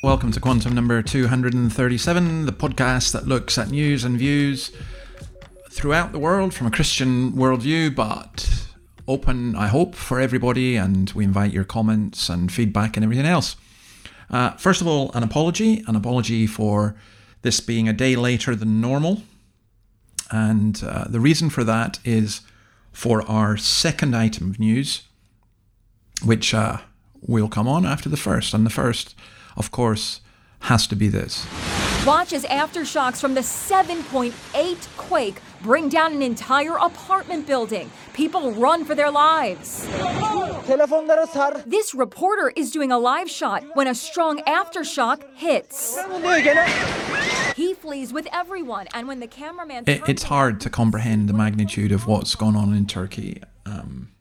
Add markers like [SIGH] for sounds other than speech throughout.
Welcome to Quantum number 237, the podcast that looks at news and views throughout the world from a Christian worldview, but open, I hope, for everybody, and we invite your comments and feedback and everything else. Uh, first of all, an apology, an apology for this being a day later than normal. And uh, the reason for that is for our second item of news, which uh, will come on after the first. And the first, of course, has to be this. Watch as aftershocks from the 7.8 quake bring down an entire apartment building. People run for their lives. This reporter is doing a live shot when a strong aftershock hits. He flees with everyone, and when the cameraman. It, it's hard to comprehend the magnitude of what's gone on in Turkey. Um,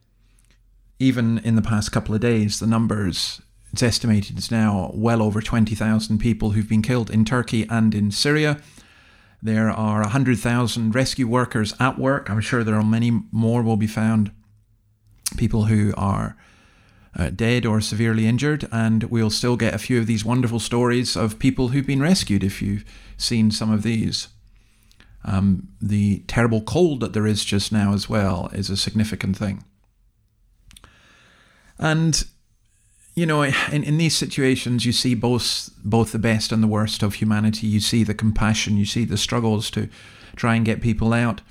even in the past couple of days, the numbers it's estimated it's now well over 20,000 people who've been killed in Turkey and in Syria. There are 100,000 rescue workers at work. I'm sure there are many more will be found. People who are uh, dead or severely injured, and we'll still get a few of these wonderful stories of people who've been rescued if you've seen some of these. Um, the terrible cold that there is just now, as well, is a significant thing. And you know, in, in these situations, you see both both the best and the worst of humanity. You see the compassion, you see the struggles to try and get people out.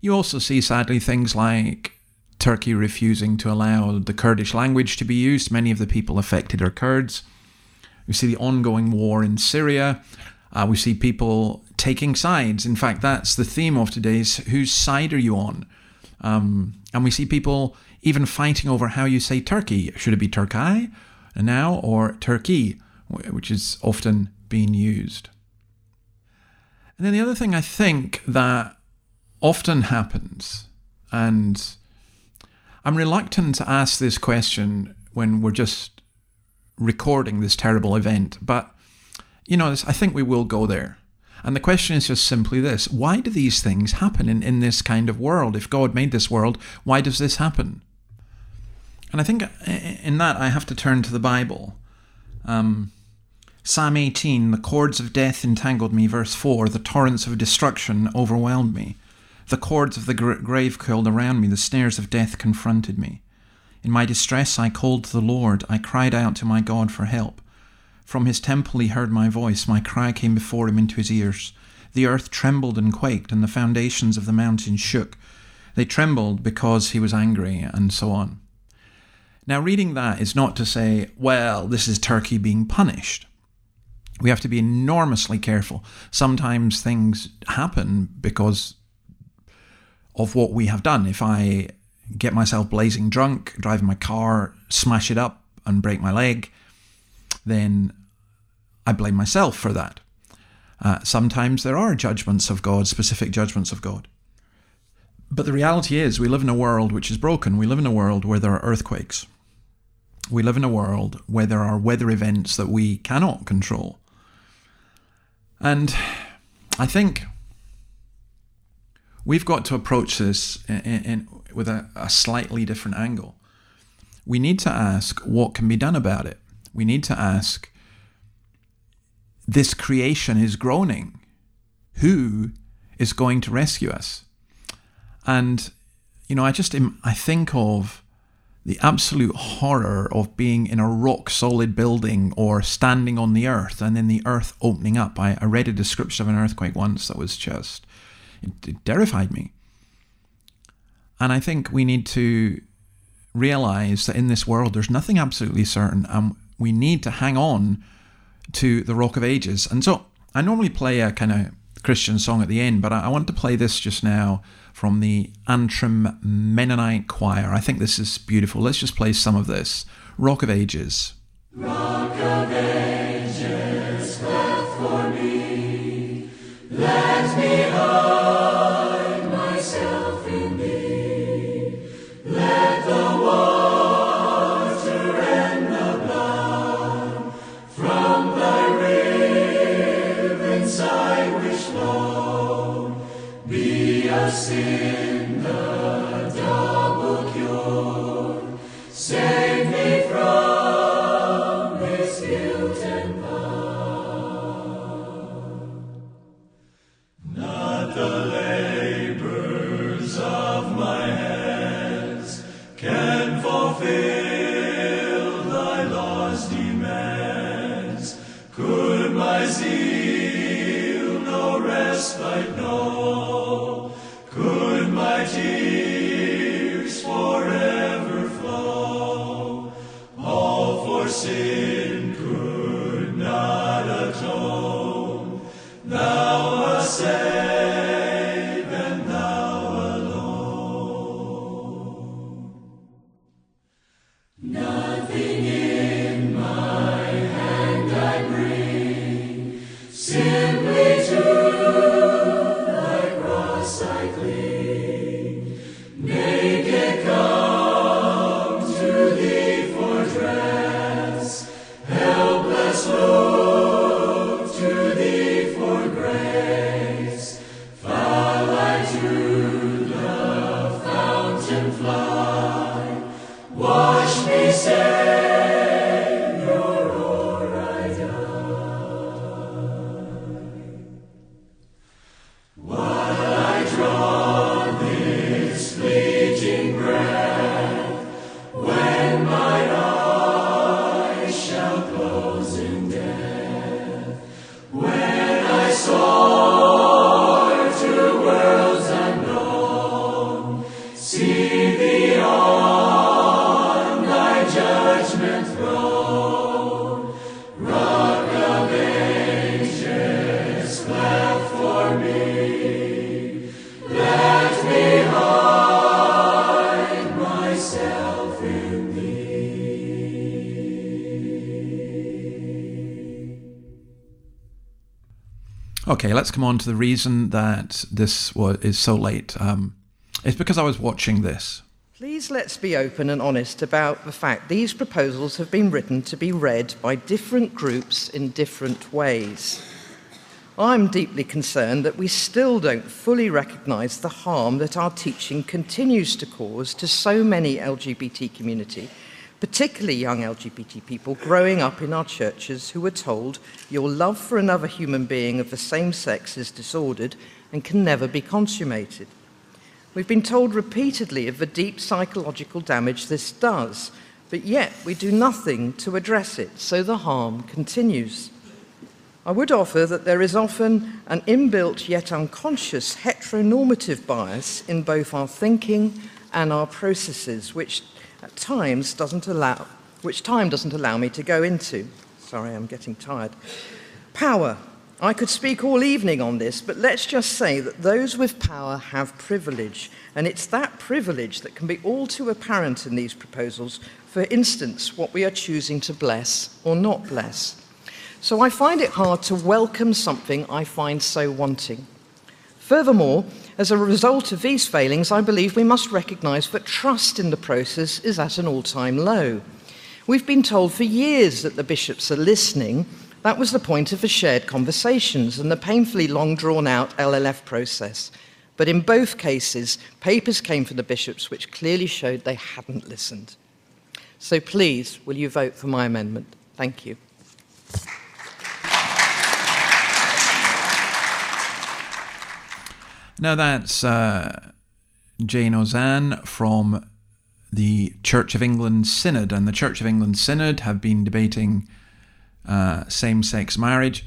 You also see, sadly, things like Turkey refusing to allow the Kurdish language to be used. Many of the people affected are Kurds. We see the ongoing war in Syria. Uh, we see people taking sides. In fact, that's the theme of today's whose side are you on? Um, and we see people even fighting over how you say Turkey. Should it be Turkey now or Turkey, which is often being used? And then the other thing I think that often happens, and I'm reluctant to ask this question when we're just recording this terrible event, but you know, I think we will go there. And the question is just simply this why do these things happen in, in this kind of world? If God made this world, why does this happen? And I think in that I have to turn to the Bible. Um, Psalm 18, the cords of death entangled me. Verse 4, the torrents of destruction overwhelmed me. The cords of the grave curled around me. The snares of death confronted me. In my distress, I called to the Lord. I cried out to my God for help. From his temple, he heard my voice. My cry came before him into his ears. The earth trembled and quaked, and the foundations of the mountains shook. They trembled because he was angry, and so on. Now, reading that is not to say, well, this is Turkey being punished. We have to be enormously careful. Sometimes things happen because of what we have done. If I get myself blazing drunk, drive my car, smash it up, and break my leg, then I blame myself for that. Uh, sometimes there are judgments of God, specific judgments of God. But the reality is, we live in a world which is broken. We live in a world where there are earthquakes. We live in a world where there are weather events that we cannot control. And I think we've got to approach this in, in, with a, a slightly different angle. We need to ask what can be done about it. We need to ask this creation is groaning. Who is going to rescue us? And, you know, I just, I think of the absolute horror of being in a rock solid building or standing on the earth and then the earth opening up. I, I read a description of an earthquake once that was just, it, it terrified me. And I think we need to realize that in this world there's nothing absolutely certain and we need to hang on to the Rock of Ages. And so I normally play a kind of Christian song at the end, but I, I want to play this just now from the Antrim Mennonite Choir. I think this is beautiful. Let's just play some of this. Rock of Ages. Rock of Ages, Okay, let's come on to the reason that this was, is so late. Um, it's because I was watching this. Please let's be open and honest about the fact these proposals have been written to be read by different groups in different ways. I'm deeply concerned that we still don't fully recognise the harm that our teaching continues to cause to so many LGBT community particularly young LGBT people growing up in our churches who were told your love for another human being of the same sex is disordered and can never be consummated. We've been told repeatedly of the deep psychological damage this does, but yet we do nothing to address it, so the harm continues. I would offer that there is often an inbuilt yet unconscious heteronormative bias in both our thinking and our processes, which at times doesn't allow, which time doesn't allow me to go into. Sorry, I'm getting tired. Power. I could speak all evening on this, but let's just say that those with power have privilege, and it's that privilege that can be all too apparent in these proposals. For instance, what we are choosing to bless or not bless. So I find it hard to welcome something I find so wanting. Furthermore, as a result of these failings, I believe we must recognize that trust in the process is at an all time low. We've been told for years that the bishops are listening. That was the point of the shared conversations and the painfully long drawn out LLF process. But in both cases, papers came from the bishops which clearly showed they hadn't listened. So please, will you vote for my amendment? Thank you. Now that's uh, Jane Ozanne from the Church of England Synod, and the Church of England Synod have been debating uh, same sex marriage.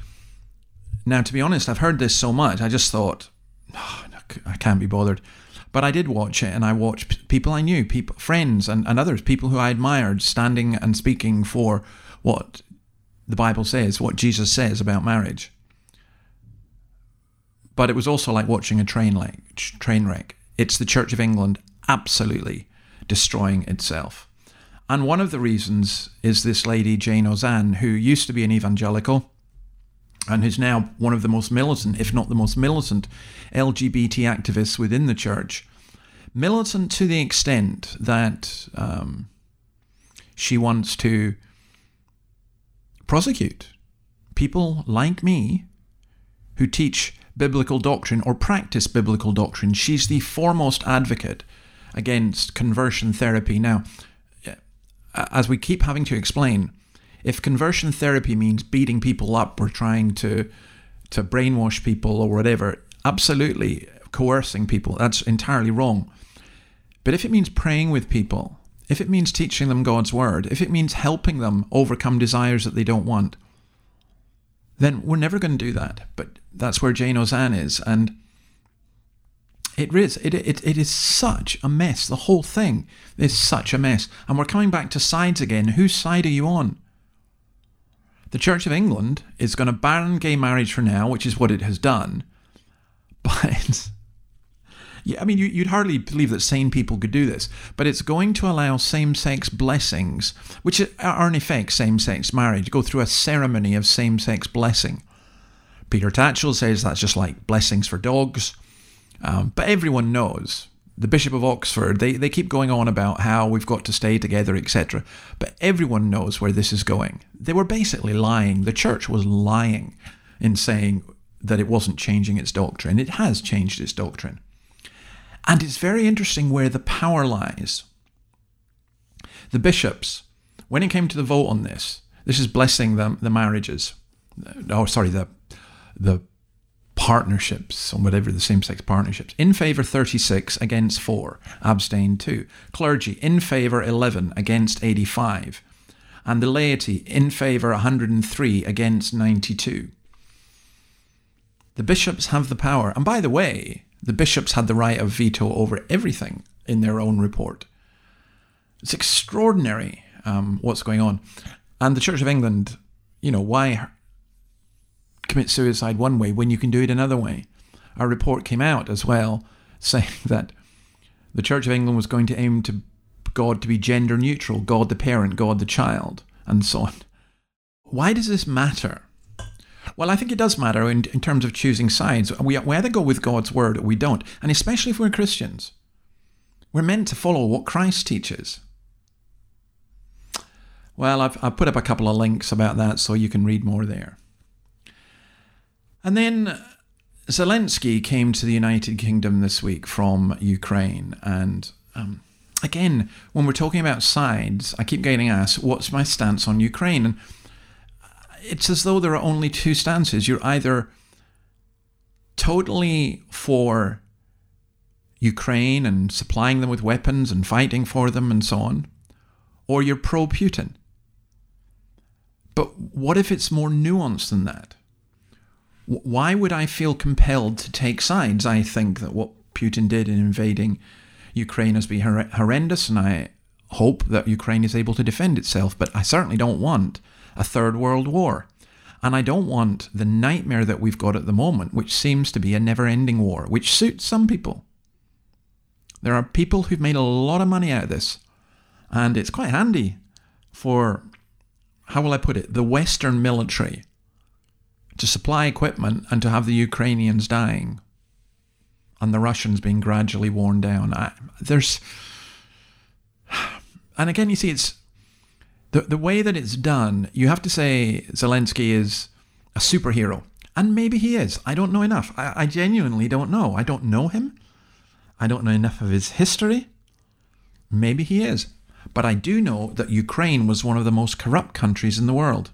Now, to be honest, I've heard this so much, I just thought, oh, I can't be bothered. But I did watch it, and I watched people I knew, people, friends, and, and others, people who I admired, standing and speaking for what the Bible says, what Jesus says about marriage but it was also like watching a train like train wreck. It's the Church of England absolutely destroying itself. And one of the reasons is this lady Jane Ozanne, who used to be an evangelical, and who's now one of the most militant, if not the most militant, LGBT activists within the church. Militant to the extent that um, she wants to prosecute people like me who teach biblical doctrine or practice biblical doctrine. She's the foremost advocate against conversion therapy. Now, as we keep having to explain, if conversion therapy means beating people up or trying to to brainwash people or whatever, absolutely coercing people, that's entirely wrong. But if it means praying with people, if it means teaching them God's word, if it means helping them overcome desires that they don't want, then we're never going to do that. But that's where Jane Ozanne is. And it is, it, it, it is such a mess. The whole thing is such a mess. And we're coming back to sides again. Whose side are you on? The Church of England is going to ban gay marriage for now, which is what it has done. [LAUGHS] But I mean, you, would hardly believe that sane people could do this, but it's going to allow same sex blessings, which are in effect same sex marriage, go through a ceremony of same sex blessing. Peter Tatchell says that's just like blessings for dogs. Um, but everyone knows, the Bishop of Oxford, they, they keep going on about how we've got to stay together, etc. But everyone knows where this is going. They were basically lying. The church was lying in saying that it wasn't changing its doctrine. It has changed its doctrine. And it's very interesting where the power lies. The bishops, when it came to the vote on this, this is blessing the, the marriages. Oh, sorry, the the partnerships or whatever the same-sex partnerships. In favour 36 against 4, abstained 2. Clergy in favour 11 against 85. And the laity in favour 103 against 92. The bishops have the power. And by the way, the bishops had the right of veto over everything in their own report. It's extraordinary um, what's going on. And the Church of England, you know, why commit suicide one way when you can do it another way? A report came out as well [LAUGHS] saying that the Church of England was going to aim to God to be gender neutral, God the parent, God the child, and so on. Why does this matter? Well, I think it does matter in, in terms of choosing sides. We, we either go with God's word or we don't. And especially if we're Christians, we're meant to follow what Christ teaches. Well, I've, I've put up a couple of links about that so you can read more there. And then Zelensky came to the United Kingdom this week from Ukraine. And um, again, when we're talking about sides, I keep getting asked, what's my stance on Ukraine? And it's as though there are only two stances. You're either totally for Ukraine and supplying them with weapons and fighting for them and so on, or you're pro Putin. But what if it's more nuanced than that? Why would I feel compelled to take sides? I think that what Putin did in invading Ukraine has been horrendous, and I hope that Ukraine is able to defend itself. But I certainly don't want a third world war. And I don't want the nightmare that we've got at the moment, which seems to be a never ending war, which suits some people. There are people who've made a lot of money out of this. And it's quite handy for, how will I put it, the Western military to supply equipment and to have the Ukrainians dying and the Russians being gradually worn down. I, there's. [SIGHS] And again, you see, it's the, the way that it's done, you have to say Zelensky is a superhero. And maybe he is. I don't know enough. I, I genuinely don't know. I don't know him. I don't know enough of his history. Maybe he is. But I do know that Ukraine was one of the most corrupt countries in the world.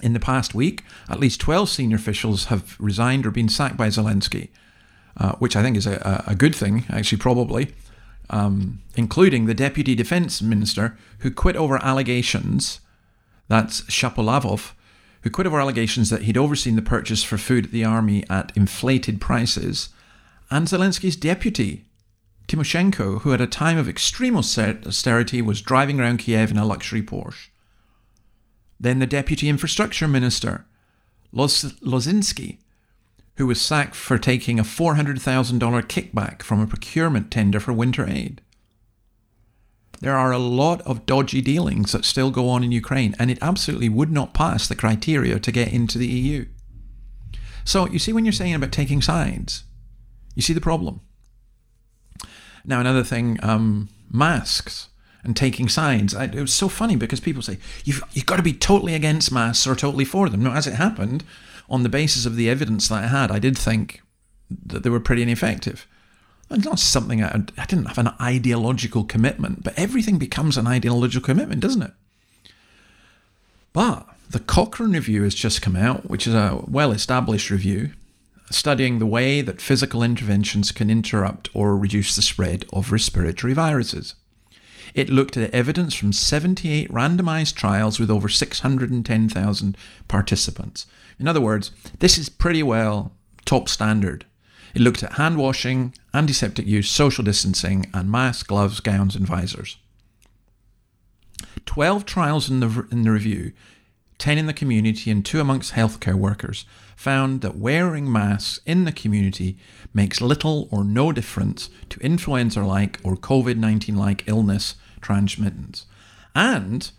In the past week, at least 12 senior officials have resigned or been sacked by Zelensky, uh, which I think is a, a good thing, actually, probably um, including the deputy defense minister who quit over allegations, that's Shapovalov, who quit over allegations that he'd overseen the purchase for food at the army at inflated prices, and Zelensky's deputy, Timoshenko, who at a time of extreme austerity was driving around Kiev in a luxury Porsche. Then the deputy infrastructure minister, Loz- Lozinski, who was sacked for taking a $400,000 kickback from a procurement tender for winter aid. There are a lot of dodgy dealings that still go on in Ukraine, and it absolutely would not pass the criteria to get into the EU. So you see, when you're saying about taking sides, you see the problem. Now, another thing, um, masks and taking sides. I, it was so funny because people say, you've, you've got to be totally against masks or totally for them. No, as it happened, on the basis of the evidence that I had, I did think that they were pretty ineffective. It's not something I, I didn't have an ideological commitment, but everything becomes an ideological commitment, doesn't it? But the Cochrane Review has just come out, which is a well established review studying the way that physical interventions can interrupt or reduce the spread of respiratory viruses. It looked at evidence from 78 randomized trials with over 610,000 participants. In other words, this is pretty well top standard. It looked at hand washing, antiseptic use, social distancing, and masks, gloves, gowns, and visors. 12 trials in the, in the review 10 in the community and 2 amongst healthcare workers, found that wearing masks in the community makes little or no difference to influenza like or COVID 19 like illness transmittance. And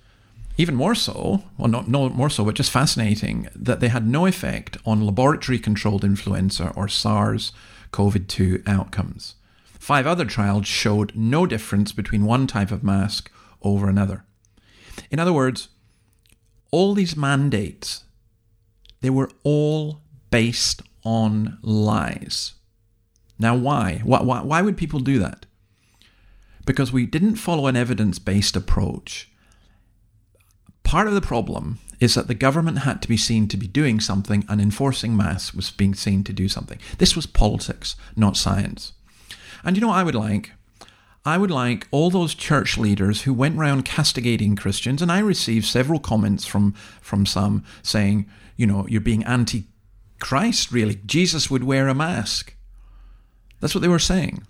even more so, well, not no more so, but just fascinating, that they had no effect on laboratory controlled influenza or SARS CoV 2 outcomes. Five other trials showed no difference between one type of mask over another. In other words, all these mandates, they were all based on lies. Now, why? Why, why, why would people do that? Because we didn't follow an evidence based approach. Part of the problem is that the government had to be seen to be doing something and enforcing masks was being seen to do something. This was politics, not science. And you know what I would like? I would like all those church leaders who went around castigating Christians, and I received several comments from, from some saying, you know, you're being anti Christ, really. Jesus would wear a mask. That's what they were saying.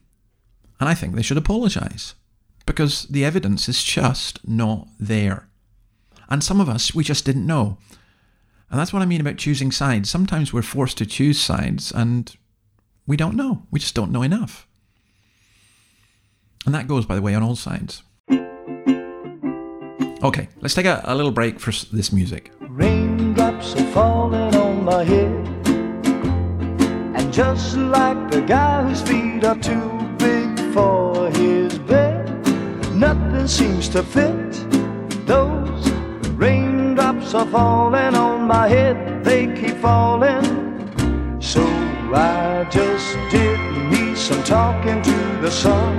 And I think they should apologize because the evidence is just not there. And some of us, we just didn't know. And that's what I mean about choosing sides. Sometimes we're forced to choose sides and we don't know. We just don't know enough. And that goes, by the way, on all sides. Okay, let's take a, a little break for this music. Raindrops are falling on my head. And just like the guy whose feet are too big for his bed, nothing seems to fit. Those raindrops are falling on my head, they keep falling. So I just did me some talking to the sun.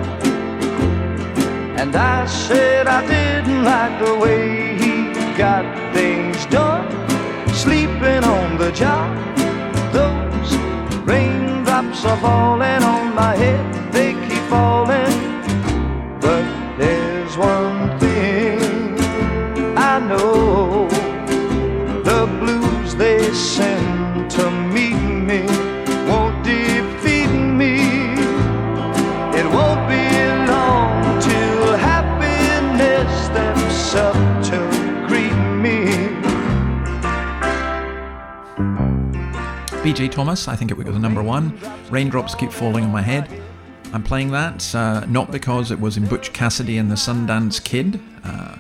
And I said I didn't like the way he got things done. Sleeping on the job, those raindrops are falling on my head, they BJ Thomas, I think it was number one. Raindrops Keep Falling on My Head. I'm playing that uh, not because it was in Butch Cassidy and the Sundance Kid, uh,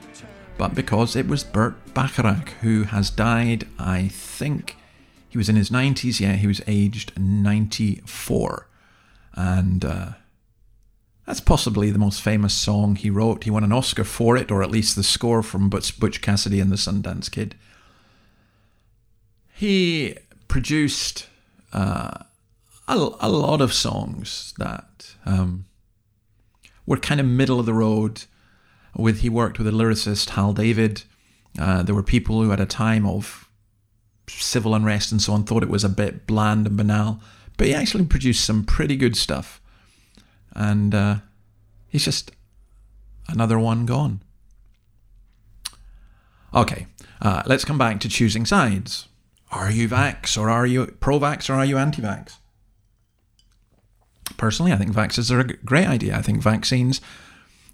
but because it was Burt Bacharach, who has died, I think he was in his 90s. Yeah, he was aged 94. And uh, that's possibly the most famous song he wrote. He won an Oscar for it, or at least the score from Butch Cassidy and the Sundance Kid. He produced uh, a, a, lot of songs that um, were kind of middle of the road. With he worked with a lyricist Hal David. Uh, there were people who, at a time of civil unrest and so on, thought it was a bit bland and banal, but he actually produced some pretty good stuff. And uh, he's just another one gone. Okay, uh, let's come back to choosing sides. Are you vax or are you pro vax or are you anti vax? Personally, I think vaxes are a great idea. I think vaccines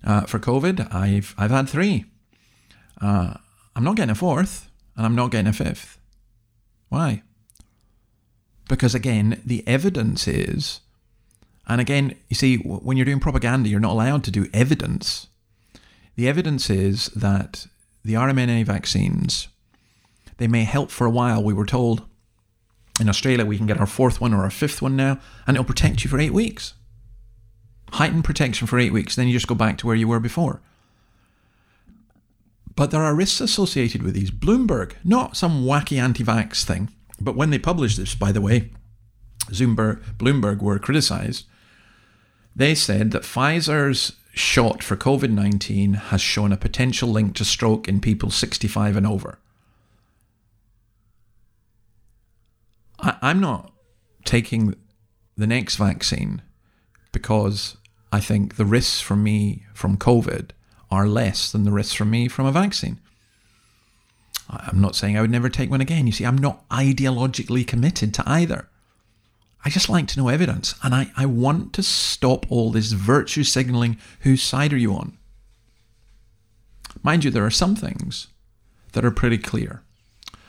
uh, for COVID, I've, I've had three. Uh, I'm not getting a fourth and I'm not getting a fifth. Why? Because again, the evidence is, and again, you see, when you're doing propaganda, you're not allowed to do evidence. The evidence is that the RMNA vaccines, they may help for a while. We were told in Australia we can get our fourth one or our fifth one now, and it'll protect you for eight weeks. Heightened protection for eight weeks, then you just go back to where you were before. But there are risks associated with these. Bloomberg, not some wacky anti vax thing, but when they published this, by the way, Zoomberg, Bloomberg were criticized. They said that Pfizer's shot for COVID 19 has shown a potential link to stroke in people 65 and over. I, I'm not taking the next vaccine because I think the risks from me from COVID are less than the risks from me from a vaccine. I'm not saying I would never take one again. You see, I'm not ideologically committed to either. I just like to know evidence, and I, I want to stop all this virtue signaling whose side are you on? Mind you, there are some things that are pretty clear.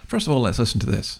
First of all, let's listen to this.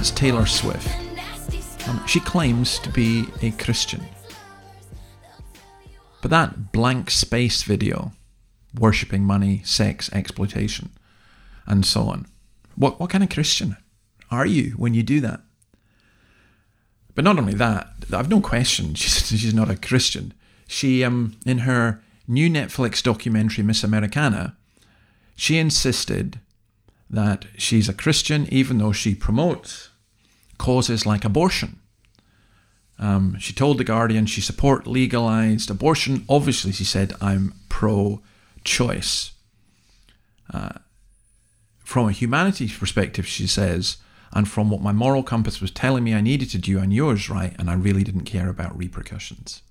That's Taylor Swift. Um, she claims to be a Christian. But that blank space video, worshipping money, sex, exploitation, and so on, what, what kind of Christian are you when you do that? But not only that, I've no question [LAUGHS] she's, she's not a Christian. She, um, in her new Netflix documentary, Miss Americana, she insisted that she's a Christian even though she promotes causes like abortion. Um, she told The Guardian she support legalized abortion. Obviously, she said, I'm pro choice. Uh, from a humanities perspective, she says, and from what my moral compass was telling me I needed to do, I knew I was right, and I really didn't care about repercussions.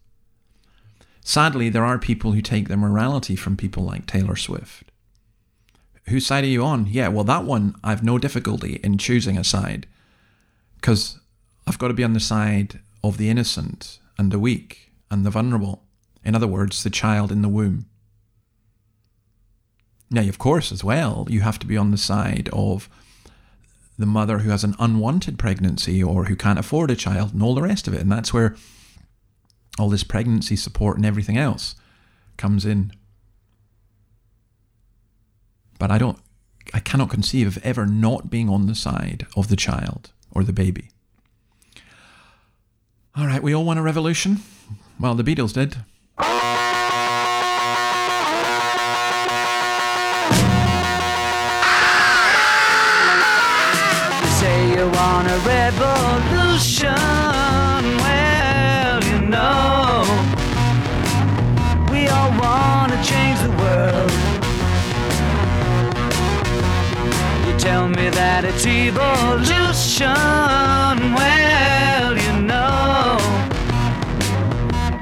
Sadly, there are people who take their morality from people like Taylor Swift. Whose side are you on? Yeah, well, that one, I've no difficulty in choosing a side because I've got to be on the side of the innocent and the weak and the vulnerable. In other words, the child in the womb. Now, of course, as well, you have to be on the side of the mother who has an unwanted pregnancy or who can't afford a child and all the rest of it. And that's where all this pregnancy support and everything else comes in. But I don't, I cannot conceive of ever not being on the side of the child or the baby. All right, we all want a revolution. Well, the Beatles did. Say you want a revolution. Well, you know, we all want to change the world. You tell me that it's evolution. Well, you know,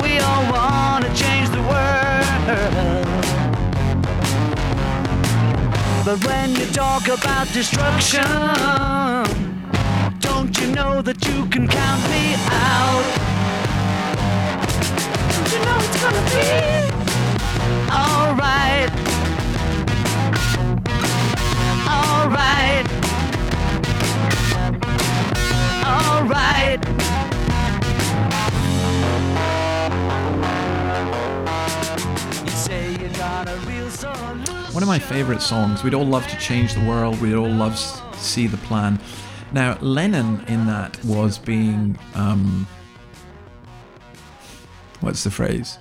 we all want to change the world. But when you talk about destruction, don't you know that you can count me out? My favourite songs. We'd all love to change the world. We'd all love to see the plan. Now, Lennon in that was being. Um, what's the phrase?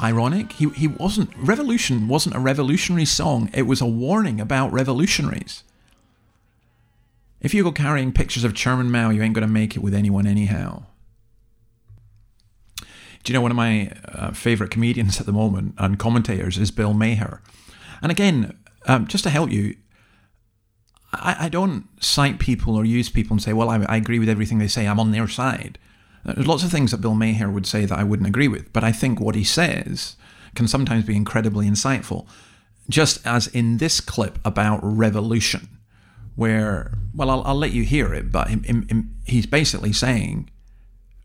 Ironic. He, he wasn't. Revolution wasn't a revolutionary song, it was a warning about revolutionaries. If you go carrying pictures of Chairman Mao, you ain't going to make it with anyone anyhow. Do you know one of my uh, favourite comedians at the moment and commentators is Bill Maher? And again, um, just to help you, I, I, don't cite people or use people and say, well, I, I, agree with everything they say, I'm on their side. There's lots of things that Bill Maher would say that I wouldn't agree with, but I think what he says can sometimes be incredibly insightful. Just as in this clip about revolution, where, well, I'll, I'll let you hear it, but him, him, he's basically saying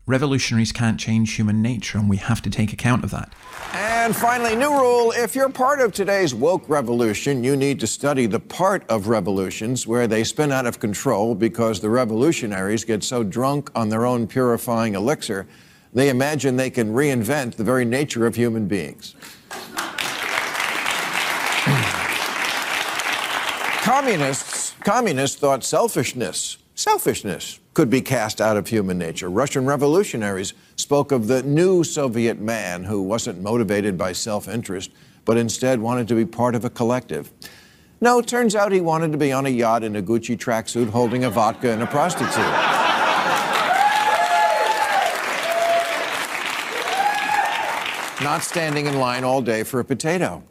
revolutionaries can't change human nature, and we have to take account of that. And finally, new rule if you're part of today's woke revolution, you need to study the part of revolutions where they spin out of control because the revolutionaries get so drunk on their own purifying elixir, they imagine they can reinvent the very nature of human beings. communists, communists thought selfishness, selfishness could be cast out of human nature. Russian revolutionaries spoke of the new Soviet man who wasn't motivated by self interest, but instead wanted to be part of a collective. No, turns out he wanted to be on a yacht in a Gucci tracksuit holding a vodka and a prostitute. Not standing in line all day for a potato.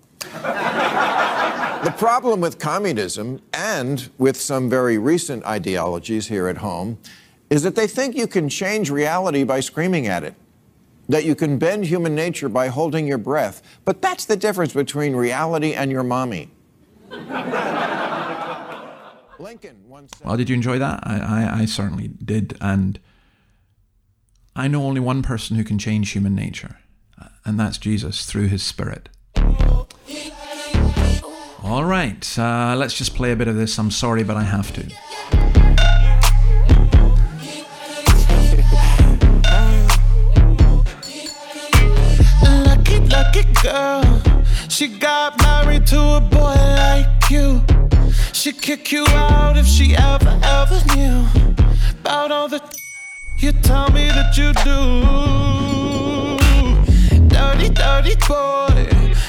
The problem with communism and with some very recent ideologies here at home is that they think you can change reality by screaming at it, that you can bend human nature by holding your breath. But that's the difference between reality and your mommy. [LAUGHS] Lincoln once Well, did you enjoy that? I, I, I certainly did. And I know only one person who can change human nature, uh, and that's Jesus through his Spirit. All right, uh, let's just play a bit of this. I'm sorry, but I have to. Lucky, lucky girl. She got married to a boy like you. She'd kick you out if she ever, ever knew about all the [LAUGHS] you tell me that you do. Dirty, dirty boy.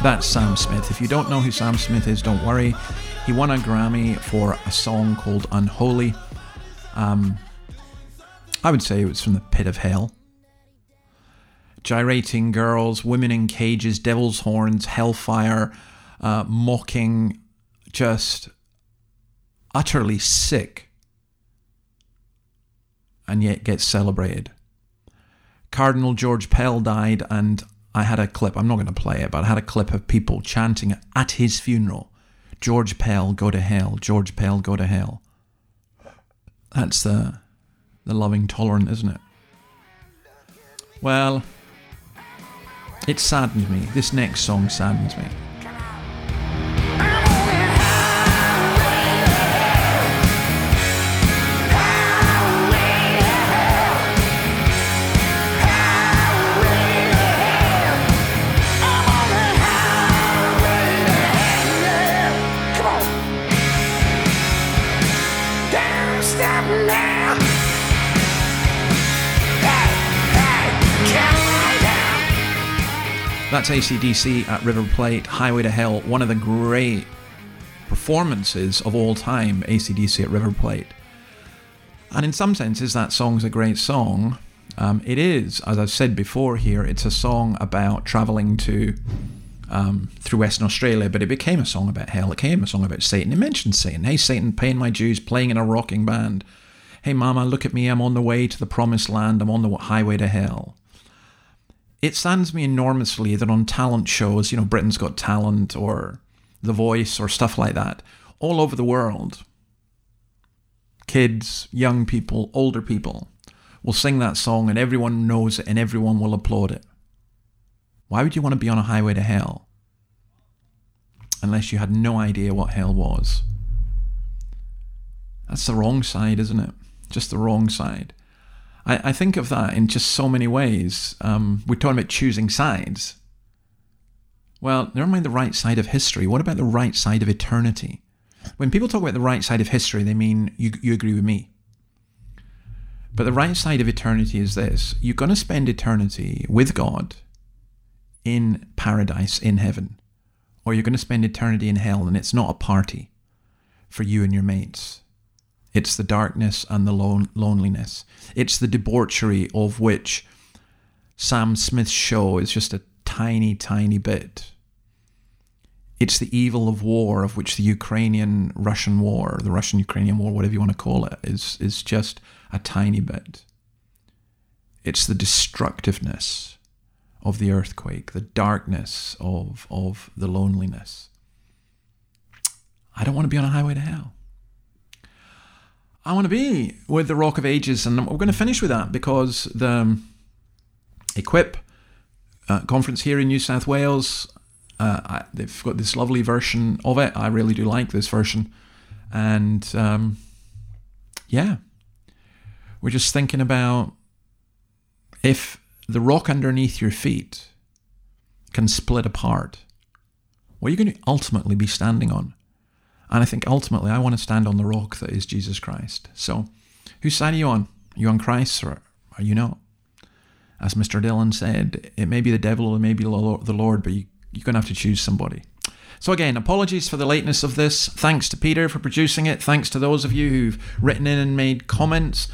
That's Sam Smith. If you don't know who Sam Smith is, don't worry. He won a Grammy for a song called Unholy. Um, I would say it was from the pit of hell. Gyrating girls, women in cages, devil's horns, hellfire, uh, mocking, just utterly sick, and yet gets celebrated. Cardinal George Pell died, and I had a clip. I'm not going to play it, but I had a clip of people chanting at his funeral George Pell, go to hell. George Pell, go to hell. That's the, the loving tolerant, isn't it? Well, it saddened me. This next song saddens me. That's ACDC at River Plate, Highway to Hell, one of the great performances of all time, ACDC at River Plate. And in some senses, that song's a great song. Um, it is, as I've said before here, it's a song about traveling to um, through Western Australia, but it became a song about hell. It became a song about Satan. It mentioned Satan. Hey, Satan, paying my dues, playing in a rocking band. Hey, Mama, look at me. I'm on the way to the promised land. I'm on the highway to hell. It saddens me enormously that on talent shows, you know, Britain's Got Talent or The Voice or stuff like that, all over the world, kids, young people, older people will sing that song and everyone knows it and everyone will applaud it. Why would you want to be on a highway to hell? Unless you had no idea what hell was. That's the wrong side, isn't it? Just the wrong side. I, I think of that in just so many ways. Um, we're talking about choosing sides. Well, never mind the right side of history. What about the right side of eternity? When people talk about the right side of history, they mean you, you agree with me. But the right side of eternity is this you're going to spend eternity with God in paradise, in heaven, or you're going to spend eternity in hell, and it's not a party for you and your mates. It's the darkness and the lone- loneliness. It's the debauchery of which Sam Smith's show is just a tiny, tiny bit. It's the evil of war, of which the Ukrainian Russian war, the Russian Ukrainian war, whatever you want to call it, is, is just a tiny bit. It's the destructiveness of the earthquake, the darkness of, of the loneliness. I don't want to be on a highway to hell. I want to be with the Rock of Ages, and we're going to finish with that because the Equip uh, conference here in New South Wales, uh, I, they've got this lovely version of it. I really do like this version, and um, yeah, we're just thinking about if the rock underneath your feet can split apart, what are you going to ultimately be standing on? And I think ultimately I want to stand on the rock that is Jesus Christ. So, whose side are you on? Are you on Christ or are you not? As Mr. Dylan said, it may be the devil or it may be the Lord, but you, you're going to have to choose somebody. So, again, apologies for the lateness of this. Thanks to Peter for producing it. Thanks to those of you who've written in and made comments.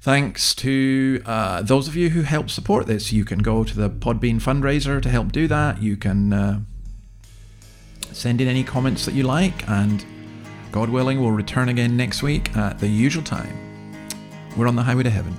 Thanks to uh, those of you who help support this. You can go to the Podbean fundraiser to help do that. You can uh, send in any comments that you like, and God willing, we'll return again next week at the usual time. We're on the highway to heaven.